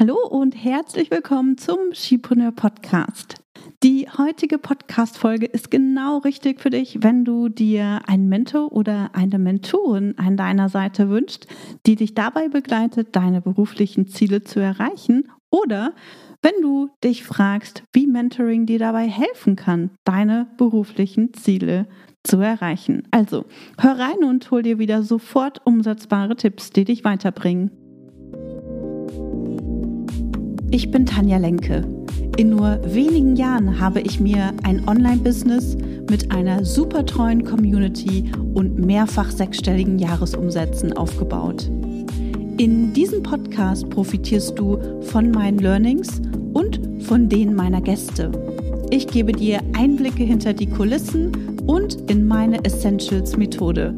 Hallo und herzlich willkommen zum Skipreneur Podcast. Die heutige Podcast-Folge ist genau richtig für dich, wenn du dir einen Mentor oder eine Mentorin an deiner Seite wünschst, die dich dabei begleitet, deine beruflichen Ziele zu erreichen oder wenn du dich fragst, wie Mentoring dir dabei helfen kann, deine beruflichen Ziele zu erreichen. Also, hör rein und hol dir wieder sofort umsetzbare Tipps, die dich weiterbringen. Ich bin Tanja Lenke. In nur wenigen Jahren habe ich mir ein Online-Business mit einer super treuen Community und mehrfach sechsstelligen Jahresumsätzen aufgebaut. In diesem Podcast profitierst du von meinen Learnings und von denen meiner Gäste. Ich gebe dir Einblicke hinter die Kulissen und in meine Essentials-Methode.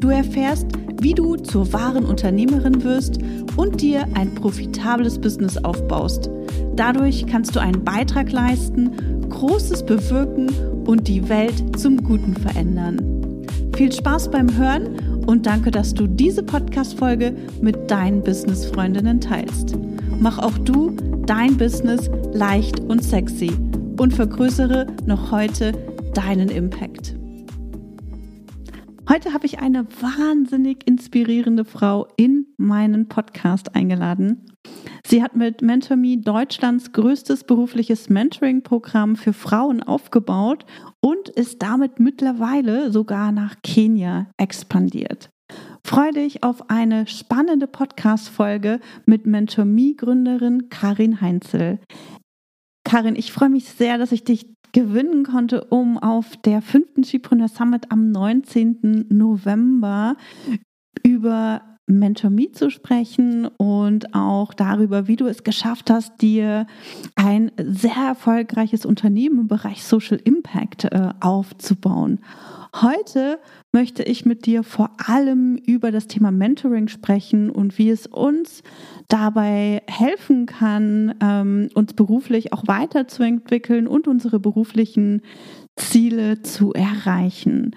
Du erfährst, wie du zur wahren Unternehmerin wirst und dir ein profitables Business aufbaust. Dadurch kannst du einen Beitrag leisten, Großes bewirken und die Welt zum Guten verändern. Viel Spaß beim Hören und danke, dass du diese Podcast-Folge mit deinen Business-Freundinnen teilst. Mach auch du dein Business leicht und sexy und vergrößere noch heute deinen Impact. Heute habe ich eine wahnsinnig inspirierende Frau in meinen Podcast eingeladen. Sie hat mit MentorMe Deutschlands größtes berufliches Mentoring-Programm für Frauen aufgebaut und ist damit mittlerweile sogar nach Kenia expandiert. Freue dich auf eine spannende Podcast-Folge mit MentorMe-Gründerin Karin Heinzel. Karin, ich freue mich sehr, dass ich dich gewinnen konnte, um auf der fünften Skipreneur Summit am 19. November über Mentor Me zu sprechen und auch darüber, wie du es geschafft hast, dir ein sehr erfolgreiches Unternehmen im Bereich Social Impact äh, aufzubauen. Heute möchte ich mit dir vor allem über das Thema Mentoring sprechen und wie es uns dabei helfen kann, ähm, uns beruflich auch weiterzuentwickeln und unsere beruflichen Ziele zu erreichen.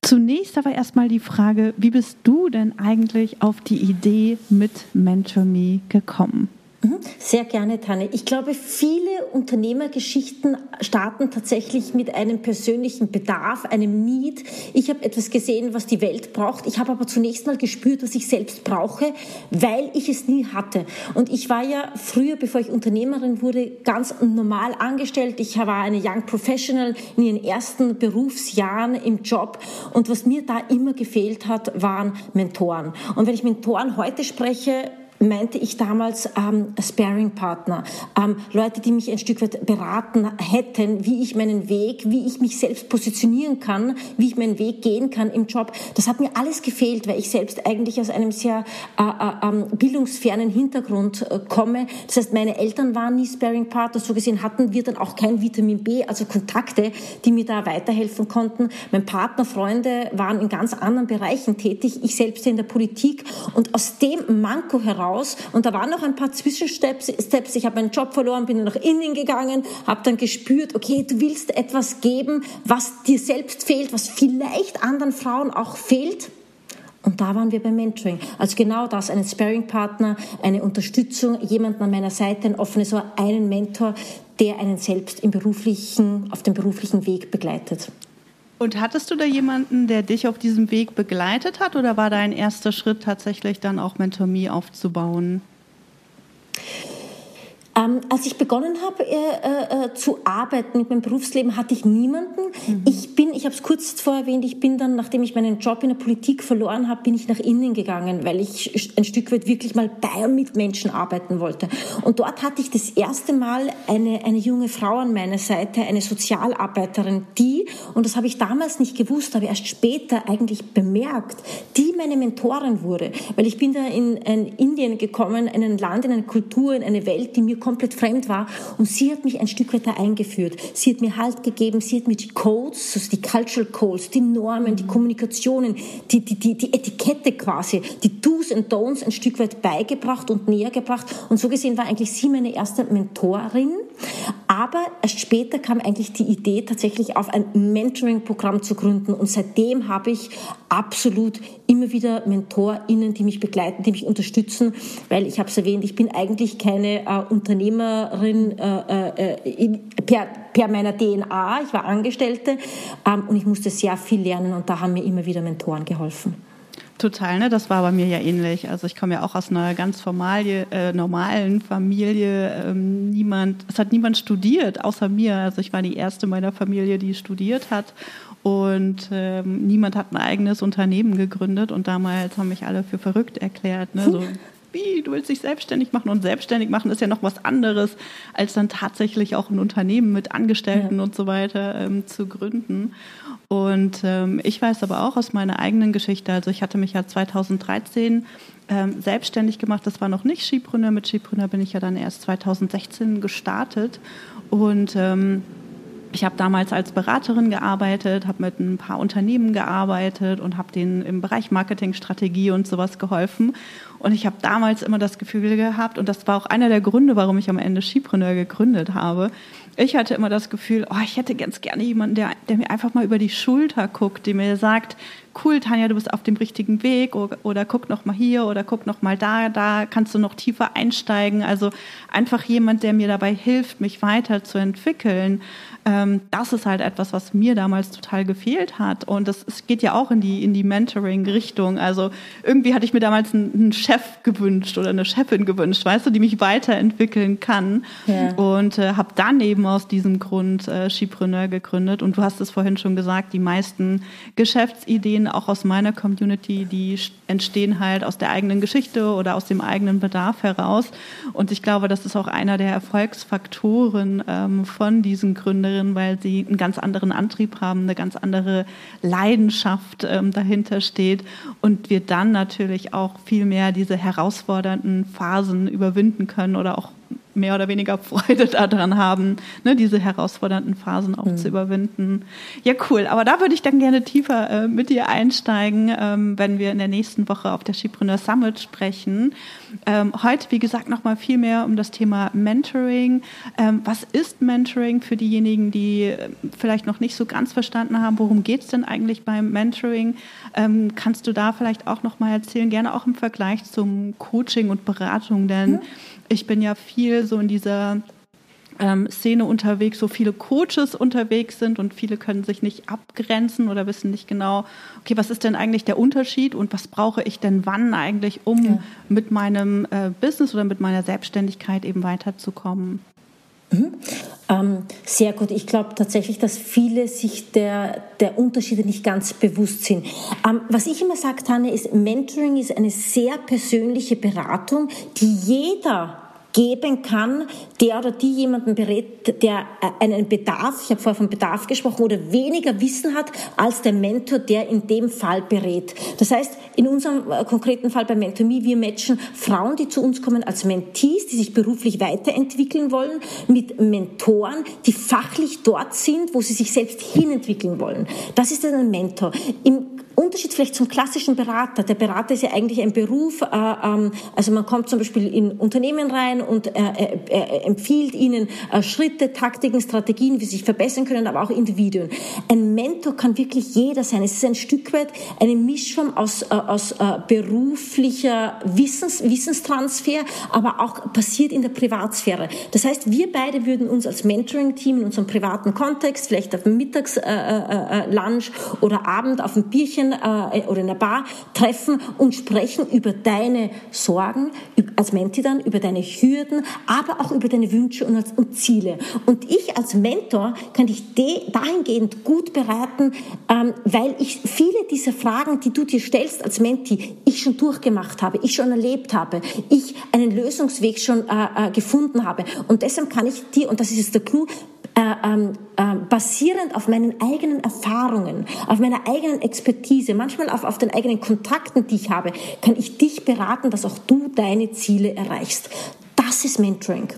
Zunächst aber erstmal die Frage, wie bist du denn eigentlich auf die Idee mit Mentor Me gekommen? Mhm. Sehr gerne, Tanne. Ich glaube, viele Unternehmergeschichten starten tatsächlich mit einem persönlichen Bedarf, einem Need. Ich habe etwas gesehen, was die Welt braucht. Ich habe aber zunächst mal gespürt, was ich selbst brauche, weil ich es nie hatte. Und ich war ja früher, bevor ich Unternehmerin wurde, ganz normal angestellt. Ich war eine Young Professional in ihren ersten Berufsjahren im Job. Und was mir da immer gefehlt hat, waren Mentoren. Und wenn ich Mentoren heute spreche, meinte ich damals ähm, Sparing-Partner, ähm, Leute, die mich ein Stück weit beraten hätten, wie ich meinen Weg, wie ich mich selbst positionieren kann, wie ich meinen Weg gehen kann im Job. Das hat mir alles gefehlt, weil ich selbst eigentlich aus einem sehr äh, äh, ähm, bildungsfernen Hintergrund äh, komme. Das heißt, meine Eltern waren nie Sparing-Partner, so gesehen hatten wir dann auch kein Vitamin B, also Kontakte, die mir da weiterhelfen konnten. Mein Partner, Freunde waren in ganz anderen Bereichen tätig, ich selbst in der Politik und aus dem Manko heraus raus und da waren noch ein paar Zwischensteps. Ich habe meinen Job verloren, bin nach innen gegangen, habe dann gespürt, okay, du willst etwas geben, was dir selbst fehlt, was vielleicht anderen Frauen auch fehlt. Und da waren wir beim Mentoring. Also genau das, einen Sparing-Partner, eine Unterstützung, jemanden an meiner Seite, ein offenes Ohr, einen Mentor, der einen selbst im beruflichen, auf dem beruflichen Weg begleitet. Und hattest du da jemanden, der dich auf diesem Weg begleitet hat oder war dein erster Schritt tatsächlich dann auch Mentor.me aufzubauen? Ähm, als ich begonnen habe äh, äh, äh, zu arbeiten mit meinem Berufsleben, hatte ich niemanden. Mhm. Ich bin, ich habe es kurz vorher erwähnt, ich bin dann, nachdem ich meinen Job in der Politik verloren habe, bin ich nach innen gegangen, weil ich ein Stück weit wirklich mal bei und mit Menschen arbeiten wollte. Und dort hatte ich das erste Mal eine, eine junge Frau an meiner Seite, eine Sozialarbeiterin, die, und das habe ich damals nicht gewusst, aber erst später eigentlich bemerkt, die meine Mentorin wurde. Weil ich bin da in, in Indien gekommen, in ein Land, in eine Kultur, in eine Welt, die mir komplett fremd war. Und sie hat mich ein Stück weiter eingeführt. Sie hat mir Halt gegeben, sie hat mir die Codes, also die Cultural Codes, die Normen, die Kommunikationen, die, die, die, die Etikette quasi, die Do's und Don'ts ein Stück weit beigebracht und näher gebracht. Und so gesehen war eigentlich sie meine erste Mentorin. Aber erst später kam eigentlich die Idee, tatsächlich auf ein Mentoring-Programm zu gründen. Und seitdem habe ich absolut immer wieder MentorInnen, die mich begleiten, die mich unterstützen, weil ich habe es erwähnt, ich bin eigentlich keine äh, Unternehmerin äh, äh, per, per meiner DNA. Ich war Angestellte ähm, und ich musste sehr viel lernen und da haben mir immer wieder Mentoren geholfen. Total, ne? Das war bei mir ja ähnlich. Also ich komme ja auch aus einer ganz formalie, äh, normalen Familie. Ähm, niemand, es hat niemand studiert, außer mir. Also ich war die erste meiner Familie, die studiert hat. Und ähm, niemand hat ein eigenes Unternehmen gegründet. Und damals haben mich alle für verrückt erklärt. Ne? So, wie, du willst dich selbstständig machen und selbstständig machen ist ja noch was anderes, als dann tatsächlich auch ein Unternehmen mit Angestellten ja. und so weiter ähm, zu gründen. Und ähm, ich weiß aber auch aus meiner eigenen Geschichte, also ich hatte mich ja 2013 ähm, selbstständig gemacht, das war noch nicht Skipreneur, mit Skipreneur bin ich ja dann erst 2016 gestartet und ähm, ich habe damals als Beraterin gearbeitet, habe mit ein paar Unternehmen gearbeitet und habe denen im Bereich Marketingstrategie und sowas geholfen. Und ich habe damals immer das Gefühl gehabt, und das war auch einer der Gründe, warum ich am Ende Skipreneur gegründet habe. Ich hatte immer das Gefühl, oh, ich hätte ganz gerne jemanden, der, der mir einfach mal über die Schulter guckt, der mir sagt, cool, Tanja, du bist auf dem richtigen Weg oder, oder guck noch mal hier oder guck noch mal da, da kannst du noch tiefer einsteigen. Also einfach jemand, der mir dabei hilft, mich weiterzuentwickeln. Ähm, das ist halt etwas, was mir damals total gefehlt hat. Und das es geht ja auch in die, in die Mentoring-Richtung. Also irgendwie hatte ich mir damals einen, einen, Chef gewünscht oder eine Chefin gewünscht, weißt du, die mich weiterentwickeln kann. Ja. Und äh, habe dann eben aus diesem Grund äh, Skipreneur gegründet. Und du hast es vorhin schon gesagt, die meisten Geschäftsideen auch aus meiner Community, die entstehen halt aus der eigenen Geschichte oder aus dem eigenen Bedarf heraus. Und ich glaube, das ist auch einer der Erfolgsfaktoren ähm, von diesen Gründern Unternehmerin, weil sie einen ganz anderen Antrieb haben, eine ganz andere Leidenschaft ähm, dahinter steht und wir dann natürlich auch viel mehr diese herausfordernden Phasen überwinden können oder auch mehr oder weniger Freude daran haben, ne, diese herausfordernden Phasen auch mhm. zu überwinden. Ja, cool. Aber da würde ich dann gerne tiefer äh, mit dir einsteigen, ähm, wenn wir in der nächsten Woche auf der Skipreneur Summit sprechen. Ähm, heute, wie gesagt, nochmal viel mehr um das Thema Mentoring. Ähm, was ist Mentoring für diejenigen, die äh, vielleicht noch nicht so ganz verstanden haben? Worum geht es denn eigentlich beim Mentoring? Ähm, kannst du da vielleicht auch nochmal erzählen, gerne auch im Vergleich zum Coaching und Beratung, denn mhm ich bin ja viel so in dieser ähm, Szene unterwegs, so viele Coaches unterwegs sind und viele können sich nicht abgrenzen oder wissen nicht genau, okay, was ist denn eigentlich der Unterschied und was brauche ich denn wann eigentlich, um ja. mit meinem äh, Business oder mit meiner Selbstständigkeit eben weiterzukommen. Mhm. Ähm, sehr gut. Ich glaube tatsächlich, dass viele sich der, der Unterschiede nicht ganz bewusst sind. Ähm, was ich immer sage, Tanne, ist, Mentoring ist eine sehr persönliche Beratung, die jeder geben kann, der oder die jemanden berät, der äh, einen Bedarf, ich habe vorher von Bedarf gesprochen, oder weniger Wissen hat als der Mentor, der in dem Fall berät. Das heißt, in unserem äh, konkreten Fall bei MentorMe, wir matchen Frauen, die zu uns kommen als Mentees, die sich beruflich weiterentwickeln wollen, mit Mentoren, die fachlich dort sind, wo sie sich selbst hinentwickeln wollen. Das ist ein Mentor. Im Unterschied vielleicht zum klassischen Berater. Der Berater ist ja eigentlich ein Beruf, äh, ähm, also man kommt zum Beispiel in Unternehmen rein und äh, äh, empfiehlt ihnen Schritte, Taktiken, Strategien, wie sie sich verbessern können, aber auch Individuen. Ein Mentor kann wirklich jeder sein. Es ist ein Stück weit eine Mischung aus, aus beruflicher Wissens, Wissenstransfer, aber auch passiert in der Privatsphäre. Das heißt, wir beide würden uns als Mentoring-Team in unserem privaten Kontext, vielleicht auf dem Mittagslunch oder Abend auf dem Bierchen äh, oder in einer Bar treffen und sprechen über deine Sorgen, als Menti dann, über deine Hürden, aber auch über deine Wünsche und, und Ziele. Und ich als Mentor kann dich dahingehend gut beraten, ähm, weil ich viele dieser Fragen, die du dir stellst als Menti, ich schon durchgemacht habe, ich schon erlebt habe, ich einen Lösungsweg schon äh, äh, gefunden habe. Und deshalb kann ich dir, und das ist jetzt der Clou, äh, ähm, äh, basierend auf meinen eigenen Erfahrungen, auf meiner eigenen Expertise, manchmal auf, auf den eigenen Kontakten, die ich habe, kann ich dich beraten, dass auch du deine Ziele erreichst. Das ist Mentoring.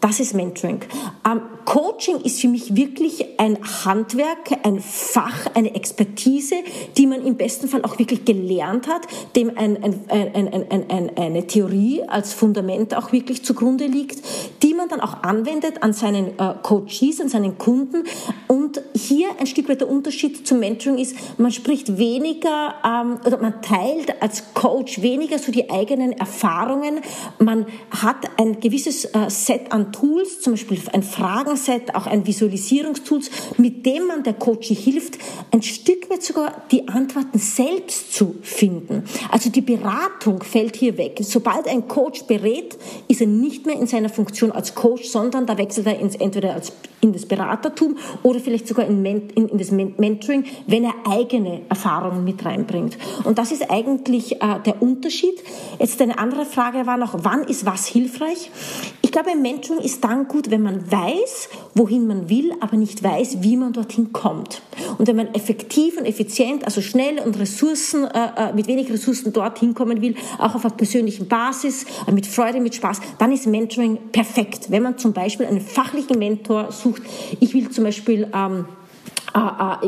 Das ist Mentoring. Ähm, Coaching ist für mich wirklich ein Handwerk, ein Fach, eine Expertise, die man im besten Fall auch wirklich gelernt hat, dem ein, ein, ein, eine Theorie als Fundament auch wirklich zugrunde liegt, die man dann auch anwendet an seinen äh, Coaches, an seinen Kunden. Und hier ein Stück weit der Unterschied zum Mentoring ist, man spricht weniger ähm, oder man teilt als Coach weniger so die eigenen Erfahrungen. Man hat ein gewisses äh, Set an Tools, zum Beispiel ein Fragenset, auch ein Visualisierungstools, mit dem man der Coach hilft, ein Stück weit sogar die Antworten selbst zu finden. Also die Beratung fällt hier weg. Sobald ein Coach berät, ist er nicht mehr in seiner Funktion als Coach, sondern da wechselt er ins, entweder als, in das Beratertum oder vielleicht sogar in, in, in das Mentoring, wenn er eigene Erfahrungen mit reinbringt. Und das ist eigentlich äh, der Unterschied. Jetzt eine andere Frage war noch, wann ist was hilfreich? Ich glaube, Mentoring ist dann gut, wenn man weiß, wohin man will, aber nicht weiß, wie man dorthin kommt. Und wenn man effektiv und effizient, also schnell und Ressourcen, äh, äh mit wenig Ressourcen dorthin kommen will, auch auf einer persönlichen Basis, äh, mit Freude, mit Spaß, dann ist Mentoring perfekt. Wenn man zum Beispiel einen fachlichen Mentor sucht, ich will zum Beispiel ähm, äh, äh,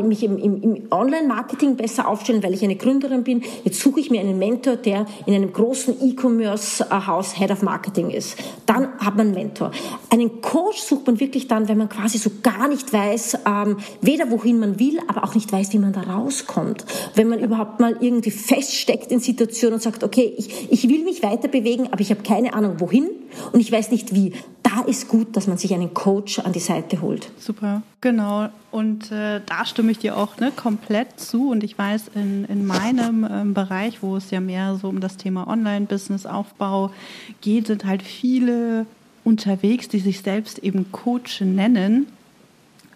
mich im, im, im Online-Marketing besser aufstellen, weil ich eine Gründerin bin. Jetzt suche ich mir einen Mentor, der in einem großen E-Commerce-Haus Head of Marketing ist. Dann hat man einen Mentor. Einen Coach sucht man wirklich dann, wenn man quasi so gar nicht weiß, ähm, weder wohin man will, aber auch nicht weiß, wie man da rauskommt. Wenn man überhaupt mal irgendwie feststeckt in Situationen und sagt, okay, ich, ich will mich weiter bewegen, aber ich habe keine Ahnung wohin und ich weiß nicht wie. Da ist gut, dass man sich einen Coach an die Seite holt. Super, genau. Und äh, da stimme ich dir auch ne, komplett zu. Und ich weiß, in, in meinem ähm, Bereich, wo es ja mehr so um das Thema Online-Business-Aufbau geht, sind halt viele unterwegs, die sich selbst eben Coach nennen,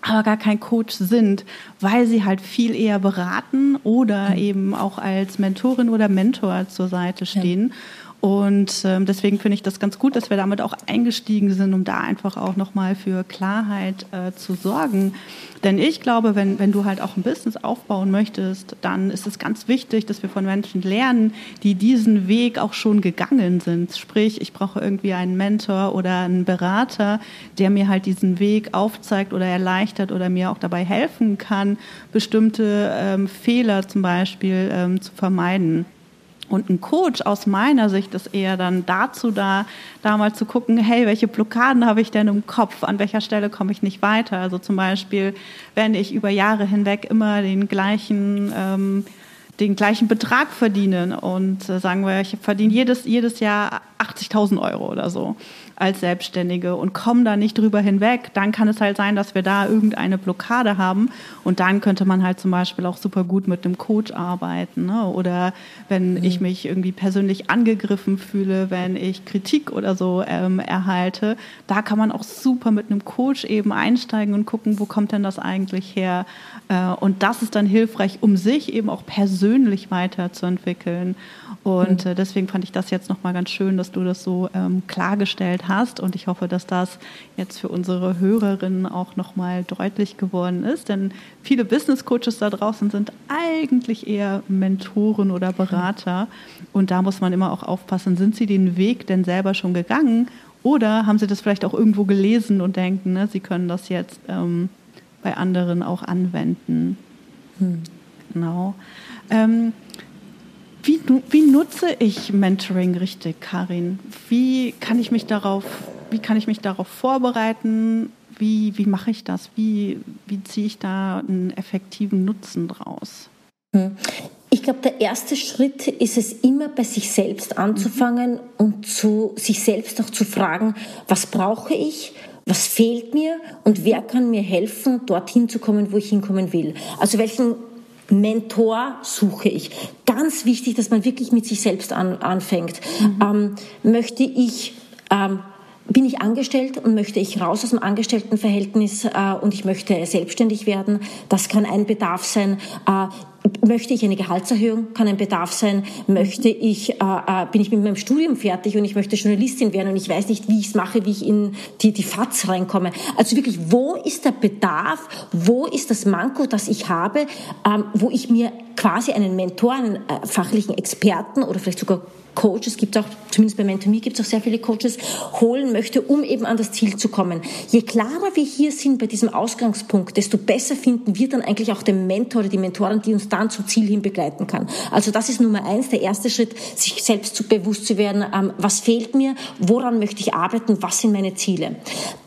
aber gar kein Coach sind, weil sie halt viel eher beraten oder mhm. eben auch als Mentorin oder Mentor zur Seite stehen. Ja. Und ähm, deswegen finde ich das ganz gut, dass wir damit auch eingestiegen sind, um da einfach auch nochmal für Klarheit äh, zu sorgen. Denn ich glaube, wenn, wenn du halt auch ein Business aufbauen möchtest, dann ist es ganz wichtig, dass wir von Menschen lernen, die diesen Weg auch schon gegangen sind. Sprich, ich brauche irgendwie einen Mentor oder einen Berater, der mir halt diesen Weg aufzeigt oder erleichtert oder mir auch dabei helfen kann, bestimmte ähm, Fehler zum Beispiel ähm, zu vermeiden. Und ein Coach aus meiner Sicht ist eher dann dazu da, da mal zu gucken, hey, welche Blockaden habe ich denn im Kopf? An welcher Stelle komme ich nicht weiter? Also zum Beispiel, wenn ich über Jahre hinweg immer den gleichen, ähm, den gleichen Betrag verdiene und äh, sagen wir, ich verdiene jedes, jedes Jahr 80.000 Euro oder so als Selbstständige und kommen da nicht drüber hinweg, dann kann es halt sein, dass wir da irgendeine Blockade haben und dann könnte man halt zum Beispiel auch super gut mit einem Coach arbeiten ne? oder wenn mhm. ich mich irgendwie persönlich angegriffen fühle, wenn ich Kritik oder so ähm, erhalte, da kann man auch super mit einem Coach eben einsteigen und gucken, wo kommt denn das eigentlich her äh, und das ist dann hilfreich, um sich eben auch persönlich weiterzuentwickeln und mhm. äh, deswegen fand ich das jetzt nochmal ganz schön, dass du das so ähm, klargestellt hast. Und ich hoffe, dass das jetzt für unsere Hörerinnen auch nochmal deutlich geworden ist. Denn viele Business Coaches da draußen sind eigentlich eher Mentoren oder Berater. Und da muss man immer auch aufpassen, sind sie den Weg denn selber schon gegangen? Oder haben sie das vielleicht auch irgendwo gelesen und denken, ne, sie können das jetzt ähm, bei anderen auch anwenden? Hm. Genau. Ähm, wie, wie nutze ich Mentoring richtig, Karin? Wie kann ich mich darauf, wie kann ich mich darauf vorbereiten? Wie, wie mache ich das? Wie, wie ziehe ich da einen effektiven Nutzen draus? Hm. Ich glaube, der erste Schritt ist es immer bei sich selbst anzufangen mhm. und zu sich selbst auch zu fragen, was brauche ich? Was fehlt mir und wer kann mir helfen, dorthin zu kommen, wo ich hinkommen will? Also welchen Mentor suche ich. Ganz wichtig, dass man wirklich mit sich selbst an, anfängt. Mhm. Ähm, möchte ich ähm, bin ich angestellt und möchte ich raus aus dem Angestelltenverhältnis äh, und ich möchte selbstständig werden. Das kann ein Bedarf sein. Äh, möchte ich eine Gehaltserhöhung? Kann ein Bedarf sein. Möchte ich, äh, äh, bin ich mit meinem Studium fertig und ich möchte Journalistin werden und ich weiß nicht, wie ich es mache, wie ich in die, die FATS reinkomme. Also wirklich, wo ist der Bedarf? Wo ist das Manko, das ich habe, ähm, wo ich mir quasi einen Mentor, einen äh, fachlichen Experten oder vielleicht sogar Coaches, gibt auch, zumindest bei Mentomy gibt es auch sehr viele Coaches, holen möchte, um eben an das Ziel zu kommen. Je klarer wir hier sind bei diesem Ausgangspunkt, desto besser finden wir dann eigentlich auch den Mentor oder die Mentorin, die uns dann zum Ziel hin begleiten kann. Also das ist Nummer eins, der erste Schritt, sich selbst zu bewusst zu werden, ähm, was fehlt mir, woran möchte ich arbeiten, was sind meine Ziele.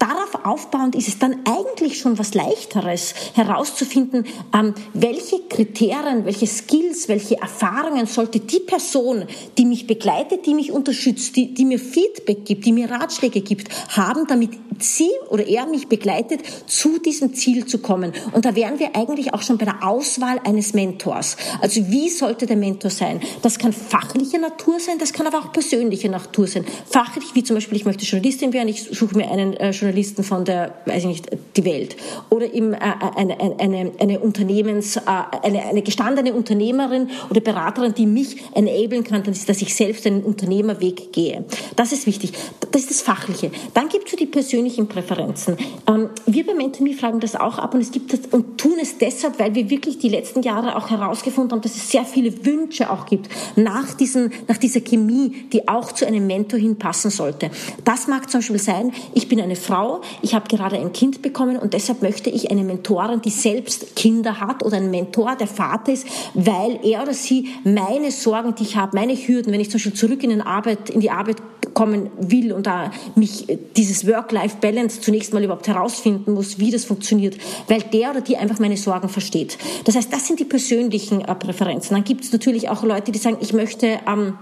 Darauf aufbauend ist es dann eigentlich schon was leichteres, herauszufinden, ähm, welche Kriterien, welche Skills, welche Erfahrungen sollte die Person, die mich begleitet, die mich unterstützt, die, die mir Feedback gibt, die mir Ratschläge gibt, haben, damit sie oder er mich begleitet, zu diesem Ziel zu kommen. Und da wären wir eigentlich auch schon bei der Auswahl eines Mentors. Also wie sollte der Mentor sein? Das kann fachliche Natur sein, das kann aber auch persönliche Natur sein. Fachlich, wie zum Beispiel, ich möchte Journalistin werden, ich suche mir einen äh, Journalisten von der, weiß ich nicht, die Welt. Oder eben äh, eine, eine, eine Unternehmens, äh, eine, eine gestandene Unternehmerin oder Beraterin, die mich enablen kann, dass ich selbst einen Unternehmerweg gehe. Das ist wichtig. Das ist das Fachliche. Dann gibt es für die persönlichen Präferenzen. Ähm, wir bei MentorMe fragen das auch ab und es gibt das, und tun es deshalb, weil wir wirklich die letzten Jahre auch herausgefunden haben, dass es sehr viele Wünsche auch gibt nach, diesen, nach dieser Chemie, die auch zu einem Mentor hinpassen sollte. Das mag zum Beispiel sein, ich bin eine Frau, ich habe gerade ein Kind bekommen und deshalb möchte ich eine Mentorin, die selbst Kinder hat oder einen Mentor, der Vater ist, weil er oder sie meine Sorgen, die ich habe, meine Hürden, wenn ich zum Beispiel zurück in, den Arbeit, in die Arbeit kommen will und da mich äh, dieses Work-Life-Balance zunächst mal überhaupt herausfinden muss, wie das funktioniert, weil der oder die einfach meine Sorgen versteht. Das heißt, das sind die persönlichen äh, Präferenzen. Dann gibt es natürlich auch Leute, die sagen, ich möchte ähm,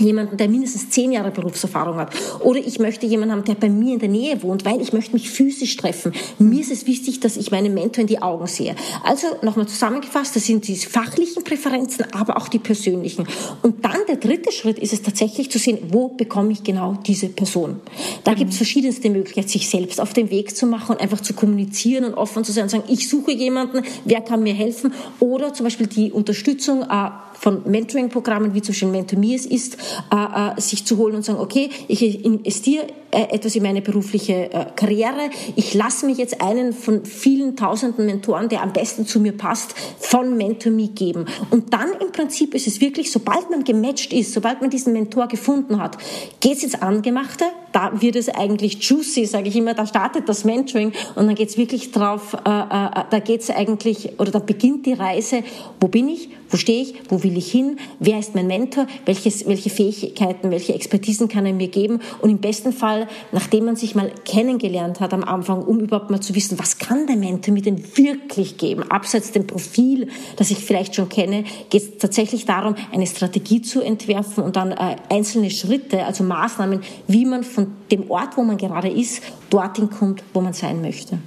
jemanden, der mindestens zehn Jahre Berufserfahrung hat. Oder ich möchte jemanden haben, der bei mir in der Nähe wohnt, weil ich möchte mich physisch treffen. Mir ist es wichtig, dass ich meinen Mentor in die Augen sehe. Also nochmal zusammengefasst, das sind die fachlichen Präferenzen, aber auch die persönlichen. Und dann der dritte Schritt ist es tatsächlich zu sehen, wo bekomme ich genau diese Person. Da gibt es mhm. verschiedenste Möglichkeiten, sich selbst auf den Weg zu machen und einfach zu kommunizieren und offen zu sein und sagen, ich suche jemanden, wer kann mir helfen? Oder zum Beispiel die Unterstützung äh, von Mentoring-Programmen, wie zum Beispiel MentorMe es ist, äh, äh, sich zu holen und sagen, okay, ich investiere äh, etwas in meine berufliche äh, Karriere, ich lasse mich jetzt einen von vielen tausenden Mentoren, der am besten zu mir passt, von MentorMe geben. Und dann im Prinzip ist es wirklich, sobald man gematcht ist, sobald man diesen Mentor gefunden hat, geht es ins Angemachte, da wird es eigentlich juicy, sage ich immer, da startet das Mentoring und dann geht es wirklich drauf, äh, äh, da geht es eigentlich, oder da beginnt die Reise, wo bin ich, wo stehe ich, wo will ich hin, wer ist mein Mentor, welches, welche Fähigkeiten, welche Expertisen kann er mir geben? Und im besten Fall, nachdem man sich mal kennengelernt hat am Anfang, um überhaupt mal zu wissen, was kann der Mentor mir denn wirklich geben, abseits dem Profil, das ich vielleicht schon kenne, geht es tatsächlich darum, eine Strategie zu entwerfen und dann äh, einzelne Schritte, also Maßnahmen, wie man von dem Ort, wo man gerade ist, dorthin kommt, wo man sein möchte.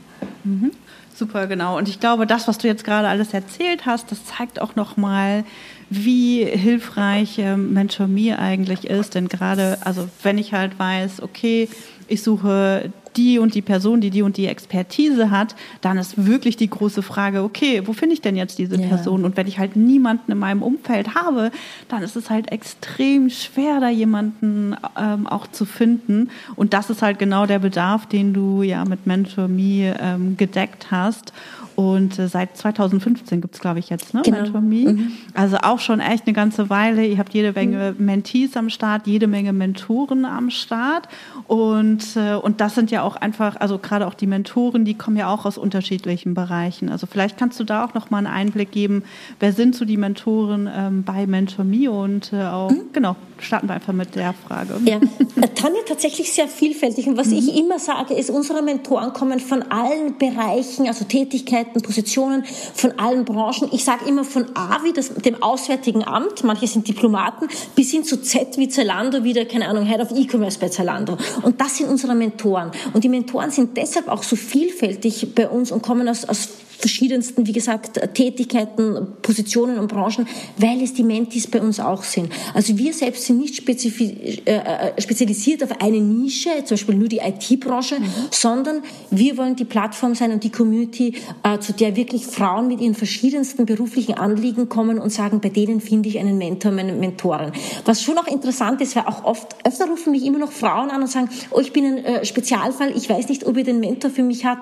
Mhm. Super, genau. Und ich glaube, das, was du jetzt gerade alles erzählt hast, das zeigt auch nochmal, wie hilfreich ähm, Mentor Me eigentlich ist. Denn gerade, also wenn ich halt weiß, okay, ich suche die und die Person, die die und die Expertise hat, dann ist wirklich die große Frage, okay, wo finde ich denn jetzt diese ja. Person? Und wenn ich halt niemanden in meinem Umfeld habe, dann ist es halt extrem schwer, da jemanden ähm, auch zu finden. Und das ist halt genau der Bedarf, den du ja mit Mentor Me ähm, gedeckt hast. Und äh, seit 2015 gibt es, glaube ich, jetzt, ne? Genau. Mentor Me. Mhm. Also auch schon echt eine ganze Weile. Ihr habt jede Menge mhm. Mentees am Start, jede Menge Mentoren am Start. Und, äh, und das sind ja auch einfach, also gerade auch die Mentoren, die kommen ja auch aus unterschiedlichen Bereichen. Also vielleicht kannst du da auch nochmal einen Einblick geben, wer sind so die Mentoren ähm, bei Mentor Me und äh, auch, mhm. genau, starten wir einfach mit der Frage. Ja, äh, Tanja, tatsächlich sehr vielfältig. Und was mhm. ich immer sage, ist, unsere Mentoren kommen von allen Bereichen, also Tätigkeiten, Positionen, von allen Branchen. Ich sage immer von A wie das, dem Auswärtigen Amt, manche sind Diplomaten, bis hin zu Z wie Zalando, wieder, keine Ahnung, Head of E-Commerce bei Zalando. Und das sind unsere Mentoren. Und die Mentoren sind deshalb auch so vielfältig bei uns und kommen aus, aus verschiedensten, wie gesagt, Tätigkeiten, Positionen und Branchen, weil es die Mentis bei uns auch sind. Also wir selbst sind nicht äh, äh, spezialisiert auf eine Nische, zum Beispiel nur die IT-Branche, mhm. sondern wir wollen die Plattform sein und die Community, äh, zu der wirklich Frauen mit ihren verschiedensten beruflichen Anliegen kommen und sagen, bei denen finde ich einen Mentor, meine Mentoren. Was schon auch interessant ist, weil auch oft, öfter rufen mich immer noch Frauen an und sagen, oh, ich bin ein Spezialfall, ich weiß nicht, ob ihr den Mentor für mich hat,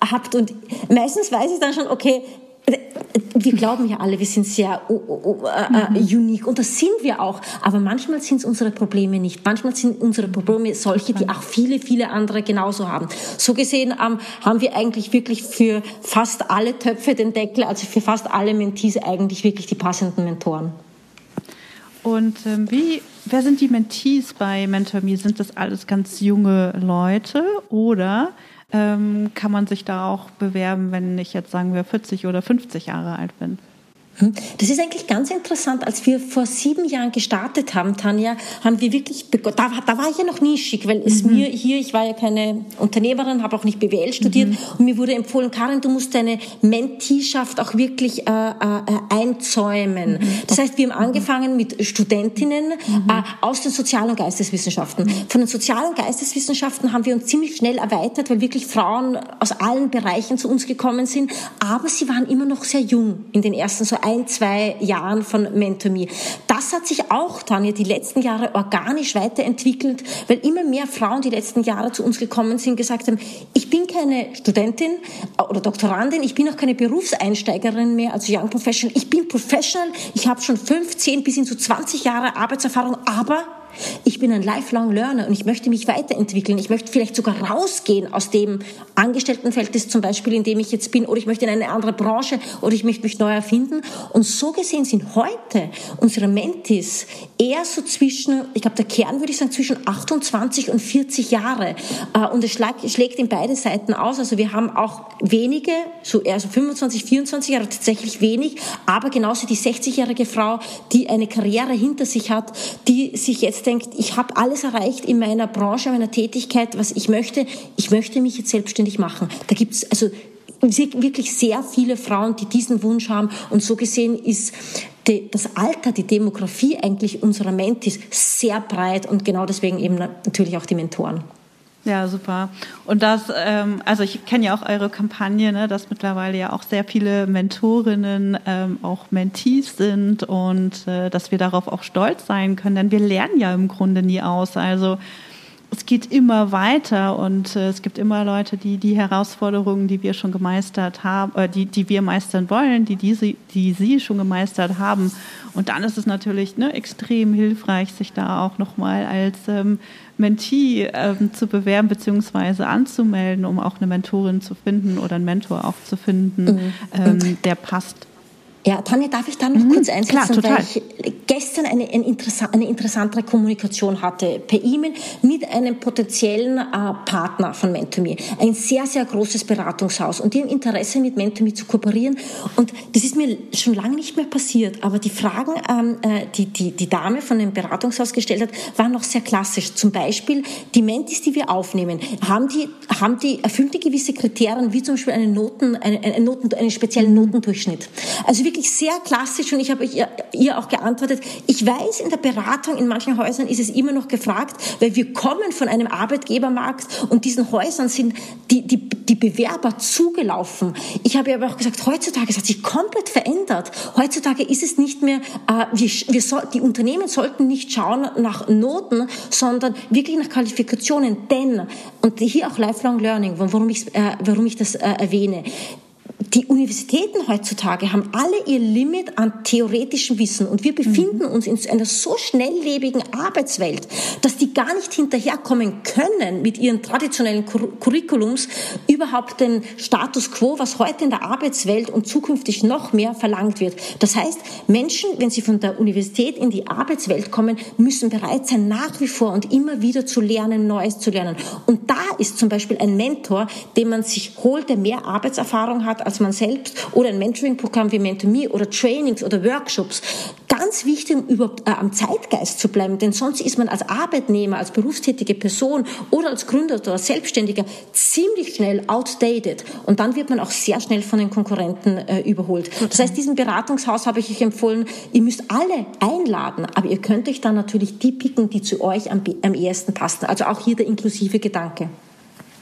habt und meistens weiß ich ich dann schon, okay, wir glauben ja alle, wir sind sehr uh, uh, uh, mhm. unique und das sind wir auch. Aber manchmal sind es unsere Probleme nicht. Manchmal sind unsere Probleme solche, die auch viele, viele andere genauso haben. So gesehen ähm, haben wir eigentlich wirklich für fast alle Töpfe den Deckel, also für fast alle Mentees eigentlich wirklich die passenden Mentoren. Und ähm, wie, wer sind die Mentees bei MentorMe? Sind das alles ganz junge Leute oder ähm, kann man sich da auch bewerben, wenn ich jetzt sagen wir 40 oder 50 Jahre alt bin? Hm? Das ist eigentlich ganz interessant. Als wir vor sieben Jahren gestartet haben, Tanja, haben wir wirklich begonnen. Da, da war ich ja noch nischig, weil es mhm. mir hier, ich war ja keine Unternehmerin, habe auch nicht BWL studiert mhm. und mir wurde empfohlen, Karin, du musst deine Mentieschaft auch wirklich äh, äh, einzäumen. Mhm. Das heißt, wir haben angefangen mit Studentinnen mhm. äh, aus den Sozial- und Geisteswissenschaften. Mhm. Von den Sozial- und Geisteswissenschaften haben wir uns ziemlich schnell erweitert, weil wirklich Frauen aus allen Bereichen zu uns gekommen sind. Aber sie waren immer noch sehr jung in den ersten so ein, zwei Jahren von MentorMe. Das hat sich auch, Tanja, die letzten Jahre organisch weiterentwickelt, weil immer mehr Frauen die letzten Jahre zu uns gekommen sind, gesagt haben, ich bin keine Studentin oder Doktorandin, ich bin auch keine Berufseinsteigerin mehr als Young Professional, ich bin Professional, ich habe schon 15 bis hin zu 20 Jahre Arbeitserfahrung, aber ich bin ein lifelong Learner und ich möchte mich weiterentwickeln. Ich möchte vielleicht sogar rausgehen aus dem Angestelltenverhältnis zum Beispiel, in dem ich jetzt bin, oder ich möchte in eine andere Branche oder ich möchte mich neu erfinden. Und so gesehen sind heute unsere Mentis eher so zwischen, ich glaube, der Kern würde ich sagen, zwischen 28 und 40 Jahre. Äh, und es schlägt in beide Seiten aus. Also wir haben auch wenige, so eher so 25, 24 Jahre tatsächlich wenig, aber genauso die 60-jährige Frau, die eine Karriere hinter sich hat, die sich jetzt denkt, ich habe alles erreicht in meiner Branche, meiner Tätigkeit, was ich möchte. Ich möchte mich jetzt selbstständig machen. Da gibt es also wirklich sehr viele Frauen, die diesen Wunsch haben. Und so gesehen ist das Alter, die Demografie eigentlich unserer Mentis sehr breit und genau deswegen eben natürlich auch die Mentoren. Ja, super. Und das, ähm, also ich kenne ja auch eure Kampagne, ne, dass mittlerweile ja auch sehr viele Mentorinnen ähm, auch Mentees sind und äh, dass wir darauf auch stolz sein können, denn wir lernen ja im Grunde nie aus. Also es geht immer weiter und äh, es gibt immer Leute, die die Herausforderungen, die wir schon gemeistert haben, äh, die, die wir meistern wollen, die, diese, die sie schon gemeistert haben. Und dann ist es natürlich ne, extrem hilfreich, sich da auch nochmal als ähm, Mentee ähm, zu bewerben bzw. anzumelden, um auch eine Mentorin zu finden oder einen Mentor auch zu finden, mhm. ähm, der passt. Ja, Tanja, darf ich da noch mhm, kurz einsetzen, klar, weil ich gestern eine, eine, interessant, eine interessantere Kommunikation hatte per E-Mail mit einem potenziellen äh, Partner von MentorMe. Ein sehr, sehr großes Beratungshaus und die haben Interesse mit MentorMe zu kooperieren und das ist mir schon lange nicht mehr passiert, aber die Fragen, ähm, äh, die, die die Dame von dem Beratungshaus gestellt hat, waren noch sehr klassisch. Zum Beispiel die Mentis, die wir aufnehmen, haben die, haben die, erfüllen die gewisse Kriterien, wie zum Beispiel einen Noten, einen, einen, Noten, einen speziellen Notendurchschnitt. Also wir wirklich sehr klassisch und ich habe ihr, ihr auch geantwortet, ich weiß, in der Beratung in manchen Häusern ist es immer noch gefragt, weil wir kommen von einem Arbeitgebermarkt und diesen Häusern sind die, die, die Bewerber zugelaufen. Ich habe aber auch gesagt, heutzutage, hat sich komplett verändert. Heutzutage ist es nicht mehr, äh, wir, wir soll, die Unternehmen sollten nicht schauen nach Noten, sondern wirklich nach Qualifikationen. Denn, und hier auch Lifelong Learning, warum ich, äh, warum ich das äh, erwähne, die Universitäten heutzutage haben alle ihr Limit an theoretischem Wissen und wir befinden mhm. uns in einer so schnelllebigen Arbeitswelt, dass die gar nicht hinterherkommen können mit ihren traditionellen Curriculums überhaupt den Status quo, was heute in der Arbeitswelt und zukünftig noch mehr verlangt wird. Das heißt, Menschen, wenn sie von der Universität in die Arbeitswelt kommen, müssen bereit sein, nach wie vor und immer wieder zu lernen, Neues zu lernen. Und da ist zum Beispiel ein Mentor, den man sich holt, der mehr Arbeitserfahrung hat als man selbst oder ein Mentoring-Programm wie MentorMe oder Trainings oder Workshops. Ganz wichtig, um überhaupt äh, am Zeitgeist zu bleiben, denn sonst ist man als Arbeitnehmer, als berufstätige Person oder als Gründer oder Selbstständiger ziemlich schnell outdated und dann wird man auch sehr schnell von den Konkurrenten äh, überholt. Das heißt, diesem Beratungshaus habe ich euch empfohlen, ihr müsst alle einladen, aber ihr könnt euch dann natürlich die picken, die zu euch am, am ehesten passen. Also auch hier der inklusive Gedanke.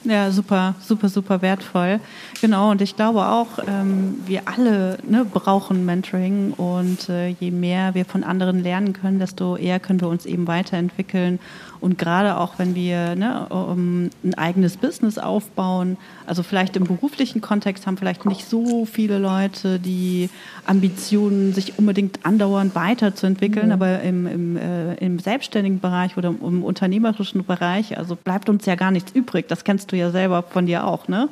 Ja, super, super, super wertvoll. Genau, und ich glaube auch, ähm, wir alle ne, brauchen Mentoring und äh, je mehr wir von anderen lernen können, desto eher können wir uns eben weiterentwickeln. Und gerade auch, wenn wir ne, um, ein eigenes Business aufbauen, also vielleicht im beruflichen Kontext haben vielleicht nicht so viele Leute die Ambitionen, sich unbedingt andauernd weiterzuentwickeln, mhm. aber im, im, äh, im selbstständigen Bereich oder im unternehmerischen Bereich, also bleibt uns ja gar nichts übrig. Das kennst du ja selber von dir auch, ne?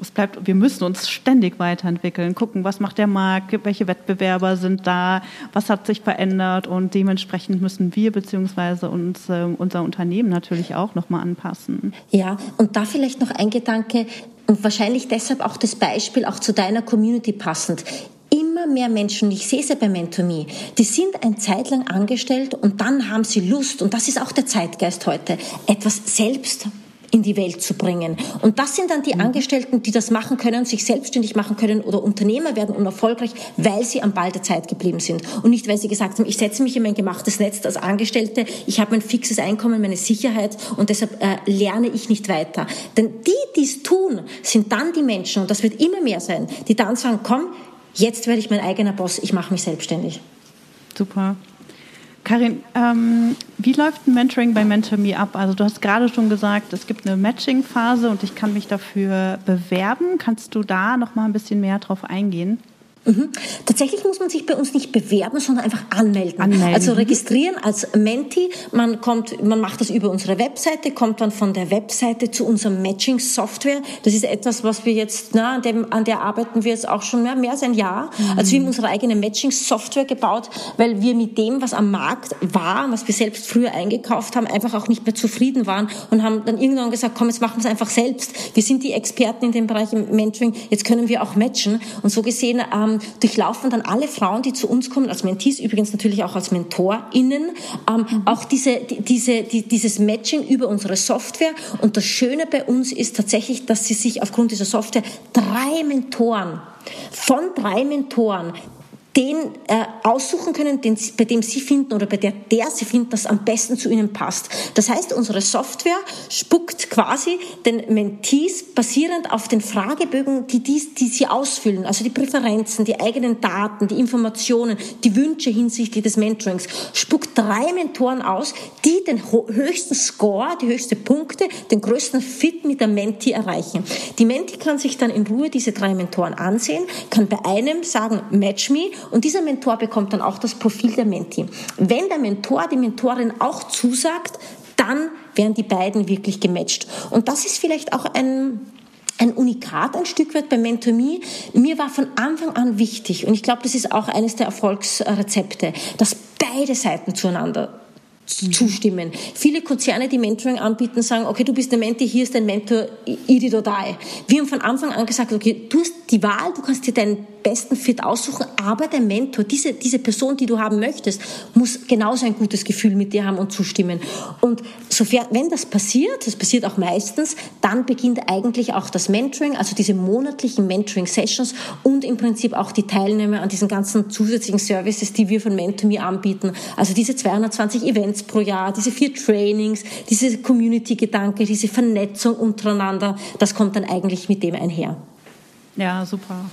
Es bleibt, wir müssen uns ständig weiterentwickeln, gucken, was macht der Markt, welche Wettbewerber sind da, was hat sich verändert und dementsprechend müssen wir beziehungsweise uns, äh, unser Unternehmen natürlich auch nochmal anpassen. Ja, und da vielleicht noch ein Gedanke und wahrscheinlich deshalb auch das Beispiel auch zu deiner Community passend immer mehr Menschen, ich sehe es ja bei MentorMe, die sind ein Zeit lang angestellt und dann haben sie Lust, und das ist auch der Zeitgeist heute, etwas selbst in die Welt zu bringen. Und das sind dann die mhm. Angestellten, die das machen können, sich selbstständig machen können oder Unternehmer werden und erfolgreich, weil sie am Ball der Zeit geblieben sind. Und nicht, weil sie gesagt haben, ich setze mich in mein gemachtes Netz als Angestellte, ich habe mein fixes Einkommen, meine Sicherheit und deshalb äh, lerne ich nicht weiter. Denn die, die es tun, sind dann die Menschen, und das wird immer mehr sein, die dann sagen, komm, jetzt werde ich mein eigener Boss, ich mache mich selbstständig. Super. Karin, ähm, wie läuft ein Mentoring bei MentorMe ab? Also du hast gerade schon gesagt, es gibt eine Matching-Phase und ich kann mich dafür bewerben. Kannst du da noch mal ein bisschen mehr drauf eingehen? Mhm. Tatsächlich muss man sich bei uns nicht bewerben, sondern einfach anmelden. anmelden. Also registrieren als Menti. Man kommt, man macht das über unsere Webseite, kommt dann von der Webseite zu unserem Matching Software. Das ist etwas, was wir jetzt, na, an, dem, an der arbeiten wir jetzt auch schon mehr, mehr als ein Jahr. Mhm. Also wir haben unsere eigene Matching Software gebaut, weil wir mit dem, was am Markt war, was wir selbst früher eingekauft haben, einfach auch nicht mehr zufrieden waren und haben dann irgendwann gesagt, komm, jetzt machen wir es einfach selbst. Wir sind die Experten in dem Bereich im Mentoring, jetzt können wir auch matchen. Und so gesehen, ähm, durchlaufen dann alle Frauen, die zu uns kommen, als Mentees, übrigens natürlich auch als MentorInnen, ähm, auch diese, die, diese, die, dieses Matching über unsere Software. Und das Schöne bei uns ist tatsächlich, dass sie sich aufgrund dieser Software drei Mentoren von drei Mentoren den äh, aussuchen können, den, bei dem Sie finden oder bei der der Sie finden, das am besten zu Ihnen passt. Das heißt, unsere Software spuckt quasi den Mentees basierend auf den Fragebögen, die, dies, die Sie ausfüllen, also die Präferenzen, die eigenen Daten, die Informationen, die Wünsche hinsichtlich des Mentorings, spuckt drei Mentoren aus, die den höchsten Score, die höchsten Punkte, den größten Fit mit der Menti erreichen. Die Menti kann sich dann in Ruhe diese drei Mentoren ansehen, kann bei einem sagen, match me und dieser Mentor bekommt dann auch das Profil der Menti. Wenn der Mentor, die Mentorin auch zusagt, dann werden die beiden wirklich gematcht. Und das ist vielleicht auch ein, ein Unikat ein Stück weit bei MentorMe. Mir war von Anfang an wichtig, und ich glaube, das ist auch eines der Erfolgsrezepte, dass beide Seiten zueinander zustimmen. Viele Konzerne, die Mentoring anbieten, sagen, okay, du bist der Mentor, hier ist dein Mentor, it or die. Wir haben von Anfang an gesagt, okay, du hast die Wahl, du kannst dir deinen besten Fit aussuchen, aber der Mentor, diese, diese Person, die du haben möchtest, muss genauso ein gutes Gefühl mit dir haben und zustimmen. Und sofern, wenn das passiert, das passiert auch meistens, dann beginnt eigentlich auch das Mentoring, also diese monatlichen Mentoring-Sessions und im Prinzip auch die Teilnahme an diesen ganzen zusätzlichen Services, die wir von MentorMe anbieten. Also diese 220 Events pro Jahr, diese vier Trainings, diese Community-Gedanke, diese Vernetzung untereinander, das kommt dann eigentlich mit dem einher. Ja, super.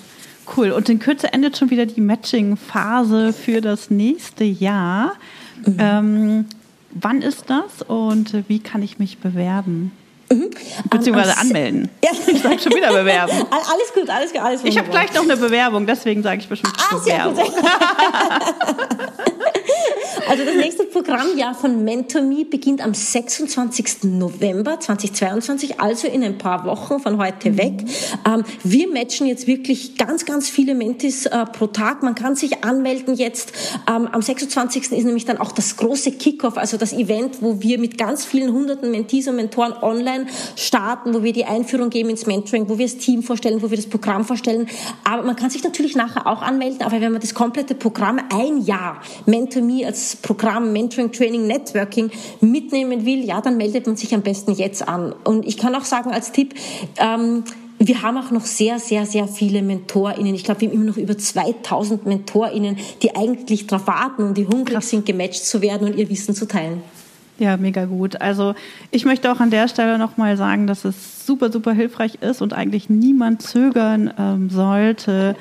Cool. Und in Kürze endet schon wieder die Matching-Phase für das nächste Jahr. Mhm. Ähm, wann ist das und wie kann ich mich bewerben? Mhm. Beziehungsweise um, anmelden. Ja. Ich sage schon wieder bewerben. Alles gut, alles gut. Alles ich habe gleich noch eine Bewerbung, deswegen sage ich bestimmt ah, Bewerbung. Also das nächste Programmjahr von MentorMe beginnt am 26. November 2022, also in ein paar Wochen von heute mhm. weg. Ähm, wir matchen jetzt wirklich ganz, ganz viele Mentis äh, pro Tag. Man kann sich anmelden jetzt. Ähm, am 26. ist nämlich dann auch das große Kickoff, also das Event, wo wir mit ganz vielen hunderten Mentees und Mentoren online starten, wo wir die Einführung geben ins Mentoring, wo wir das Team vorstellen, wo wir das Programm vorstellen. Aber man kann sich natürlich nachher auch anmelden, aber wenn man das komplette Programm ein Jahr MentorMe als Programm Mentoring, Training, Networking mitnehmen will, ja, dann meldet man sich am besten jetzt an. Und ich kann auch sagen als Tipp, ähm, wir haben auch noch sehr, sehr, sehr viele MentorInnen. Ich glaube, wir haben immer noch über 2000 MentorInnen, die eigentlich darauf warten und die hungrig sind, gematcht zu werden und ihr Wissen zu teilen. Ja, mega gut. Also ich möchte auch an der Stelle nochmal sagen, dass es super, super hilfreich ist und eigentlich niemand zögern ähm, sollte,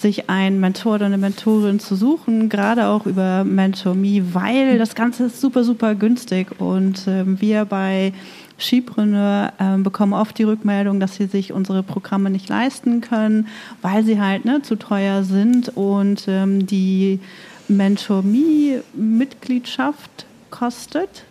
sich einen Mentor oder eine Mentorin zu suchen, gerade auch über MentorMe, weil das Ganze ist super, super günstig. Und ähm, wir bei Skipreneur ähm, bekommen oft die Rückmeldung, dass sie sich unsere Programme nicht leisten können, weil sie halt ne, zu teuer sind. Und ähm, die MentorMe-Mitgliedschaft kostet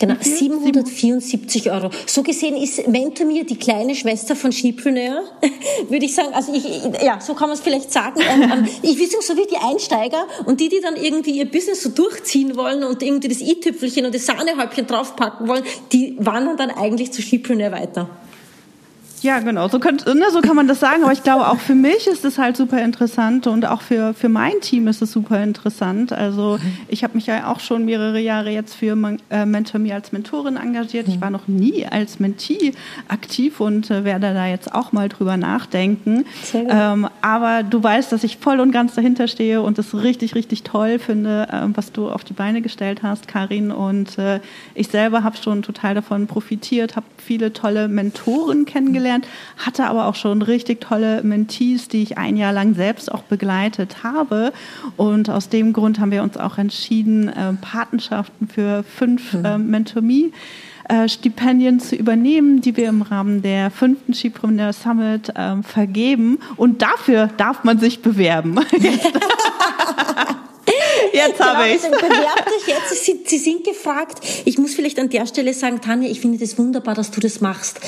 Genau, 774 Euro. So gesehen ist Mentor die kleine Schwester von Skipreneur, würde ich sagen. Also ich, ja, so kann man es vielleicht sagen. Ähm, ähm, ich will sagen, so wie die Einsteiger und die, die dann irgendwie ihr Business so durchziehen wollen und irgendwie das i-Tüpfelchen und das Sahnehäubchen draufpacken wollen, die wandern dann eigentlich zu Skipreneur weiter. Ja, genau, so, könnt, ne, so kann man das sagen. Aber ich glaube, auch für mich ist es halt super interessant und auch für, für mein Team ist es super interessant. Also ich habe mich ja auch schon mehrere Jahre jetzt für äh, Mentor Me als Mentorin engagiert. Ich war noch nie als Mentee aktiv und äh, werde da jetzt auch mal drüber nachdenken. Ähm, aber du weißt, dass ich voll und ganz dahinter stehe und es richtig, richtig toll finde, äh, was du auf die Beine gestellt hast, Karin. Und äh, ich selber habe schon total davon profitiert, habe viele tolle Mentoren kennengelernt kennengelernt, hatte aber auch schon richtig tolle Mentees, die ich ein Jahr lang selbst auch begleitet habe. Und aus dem Grund haben wir uns auch entschieden, äh, Patenschaften für fünf mhm. äh, Mentor-Me äh, Stipendien zu übernehmen, die wir im Rahmen der fünften Skipreneur Summit äh, vergeben. Und dafür darf man sich bewerben. Jetzt habe genau, ich Bewerbt euch jetzt. Sie, Sie, sind gefragt. Ich muss vielleicht an der Stelle sagen, Tanja, ich finde das wunderbar, dass du das machst.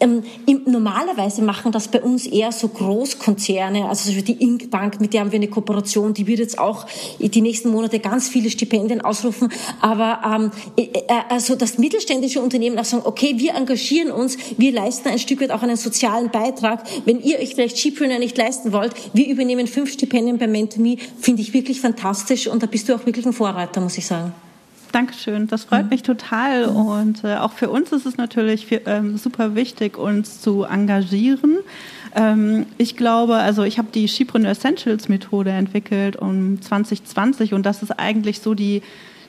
Ähm, im, normalerweise machen das bei uns eher so Großkonzerne, also die Ink Bank, mit der haben wir eine Kooperation, die wird jetzt auch die nächsten Monate ganz viele Stipendien ausrufen. Aber ähm, äh, äh, also das mittelständische Unternehmen auch sagen, okay, wir engagieren uns, wir leisten ein Stück weit auch einen sozialen Beitrag. Wenn ihr euch vielleicht Skipreneur nicht leisten wollt, wir übernehmen fünf Stipendien bei MentorMe, finde ich wirklich fantastisch und da bist du auch wirklich ein Vorreiter, muss ich sagen. Dankeschön, das freut mhm. mich total. Und äh, auch für uns ist es natürlich für, ähm, super wichtig, uns zu engagieren. Ähm, ich glaube, also ich habe die Skipreneur Essentials Methode entwickelt um 2020 und das ist eigentlich so die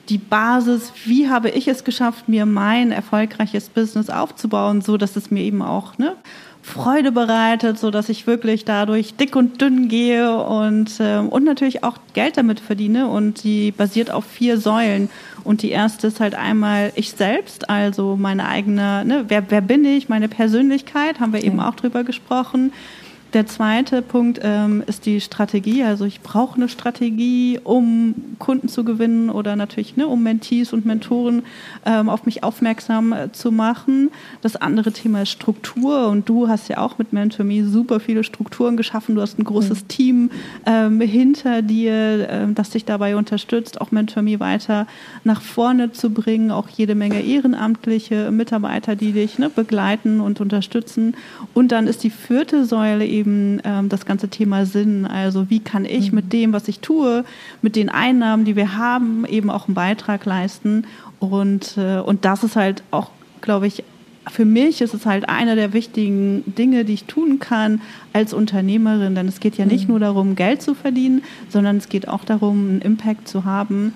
die Basis, wie habe ich es geschafft, mir mein erfolgreiches Business aufzubauen, so dass es mir eben auch ne, Freude bereitet, so dass ich wirklich dadurch dick und dünn gehe und, äh, und natürlich auch Geld damit verdiene. Und die basiert auf vier Säulen. Und die erste ist halt einmal ich selbst, also meine eigene, ne, wer, wer bin ich, meine Persönlichkeit, haben wir eben auch drüber gesprochen. Der zweite Punkt ähm, ist die Strategie. Also ich brauche eine Strategie, um Kunden zu gewinnen oder natürlich ne, um Mentees und Mentoren ähm, auf mich aufmerksam äh, zu machen. Das andere Thema ist Struktur und du hast ja auch mit MentorMe super viele Strukturen geschaffen. Du hast ein großes mhm. Team ähm, hinter dir, ähm, das dich dabei unterstützt, auch MentorMe weiter nach vorne zu bringen. Auch jede Menge ehrenamtliche Mitarbeiter, die dich ne, begleiten und unterstützen. Und dann ist die vierte Säule eben eben ähm, das ganze Thema Sinn. Also wie kann ich mhm. mit dem, was ich tue, mit den Einnahmen, die wir haben, eben auch einen Beitrag leisten. Und, äh, und das ist halt auch, glaube ich, für mich ist es halt eine der wichtigen Dinge, die ich tun kann als Unternehmerin. Denn es geht ja nicht mhm. nur darum, Geld zu verdienen, sondern es geht auch darum, einen Impact zu haben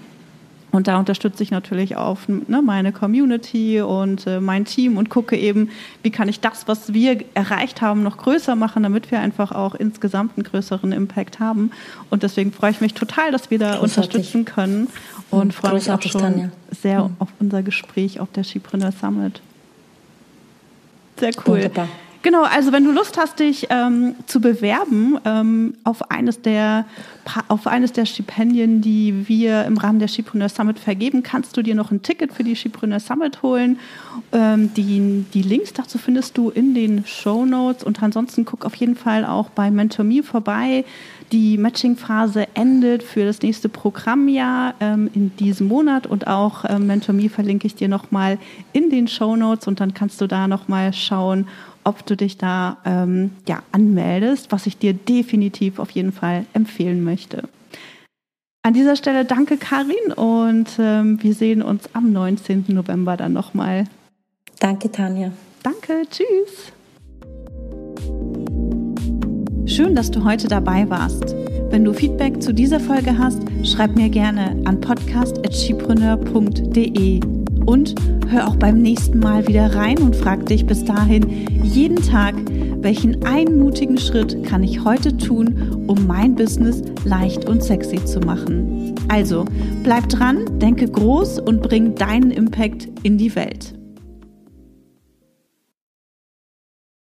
und da unterstütze ich natürlich auch ne, meine Community und äh, mein Team und gucke eben, wie kann ich das, was wir erreicht haben, noch größer machen, damit wir einfach auch insgesamt einen größeren Impact haben. Und deswegen freue ich mich total, dass wir da Großartig. unterstützen können und freue mich auch schon Tanja. sehr mhm. auf unser Gespräch auf der Skipreneur Summit. Sehr cool. Wunderbar. Genau, also wenn du Lust hast, dich ähm, zu bewerben ähm, auf, eines der, auf eines der Stipendien, die wir im Rahmen der Skipreneur Summit vergeben, kannst du dir noch ein Ticket für die Skipreneur Summit holen. Ähm, die, die Links dazu findest du in den Show Notes und ansonsten guck auf jeden Fall auch bei MentorMe vorbei. Die Matching-Phase endet für das nächste Programmjahr ähm, in diesem Monat und auch ähm, MentorMe verlinke ich dir nochmal in den Show Notes und dann kannst du da nochmal schauen, ob du dich da ähm, ja, anmeldest, was ich dir definitiv auf jeden Fall empfehlen möchte. An dieser Stelle danke Karin und ähm, wir sehen uns am 19. November dann nochmal. Danke Tanja. Danke, tschüss. Schön, dass du heute dabei warst. Wenn du Feedback zu dieser Folge hast, schreib mir gerne an podcast.chipreneur.de Und hör auch beim nächsten Mal wieder rein und frag dich bis dahin jeden Tag, welchen einmutigen Schritt kann ich heute tun, um mein Business leicht und sexy zu machen. Also, bleib dran, denke groß und bring deinen Impact in die Welt.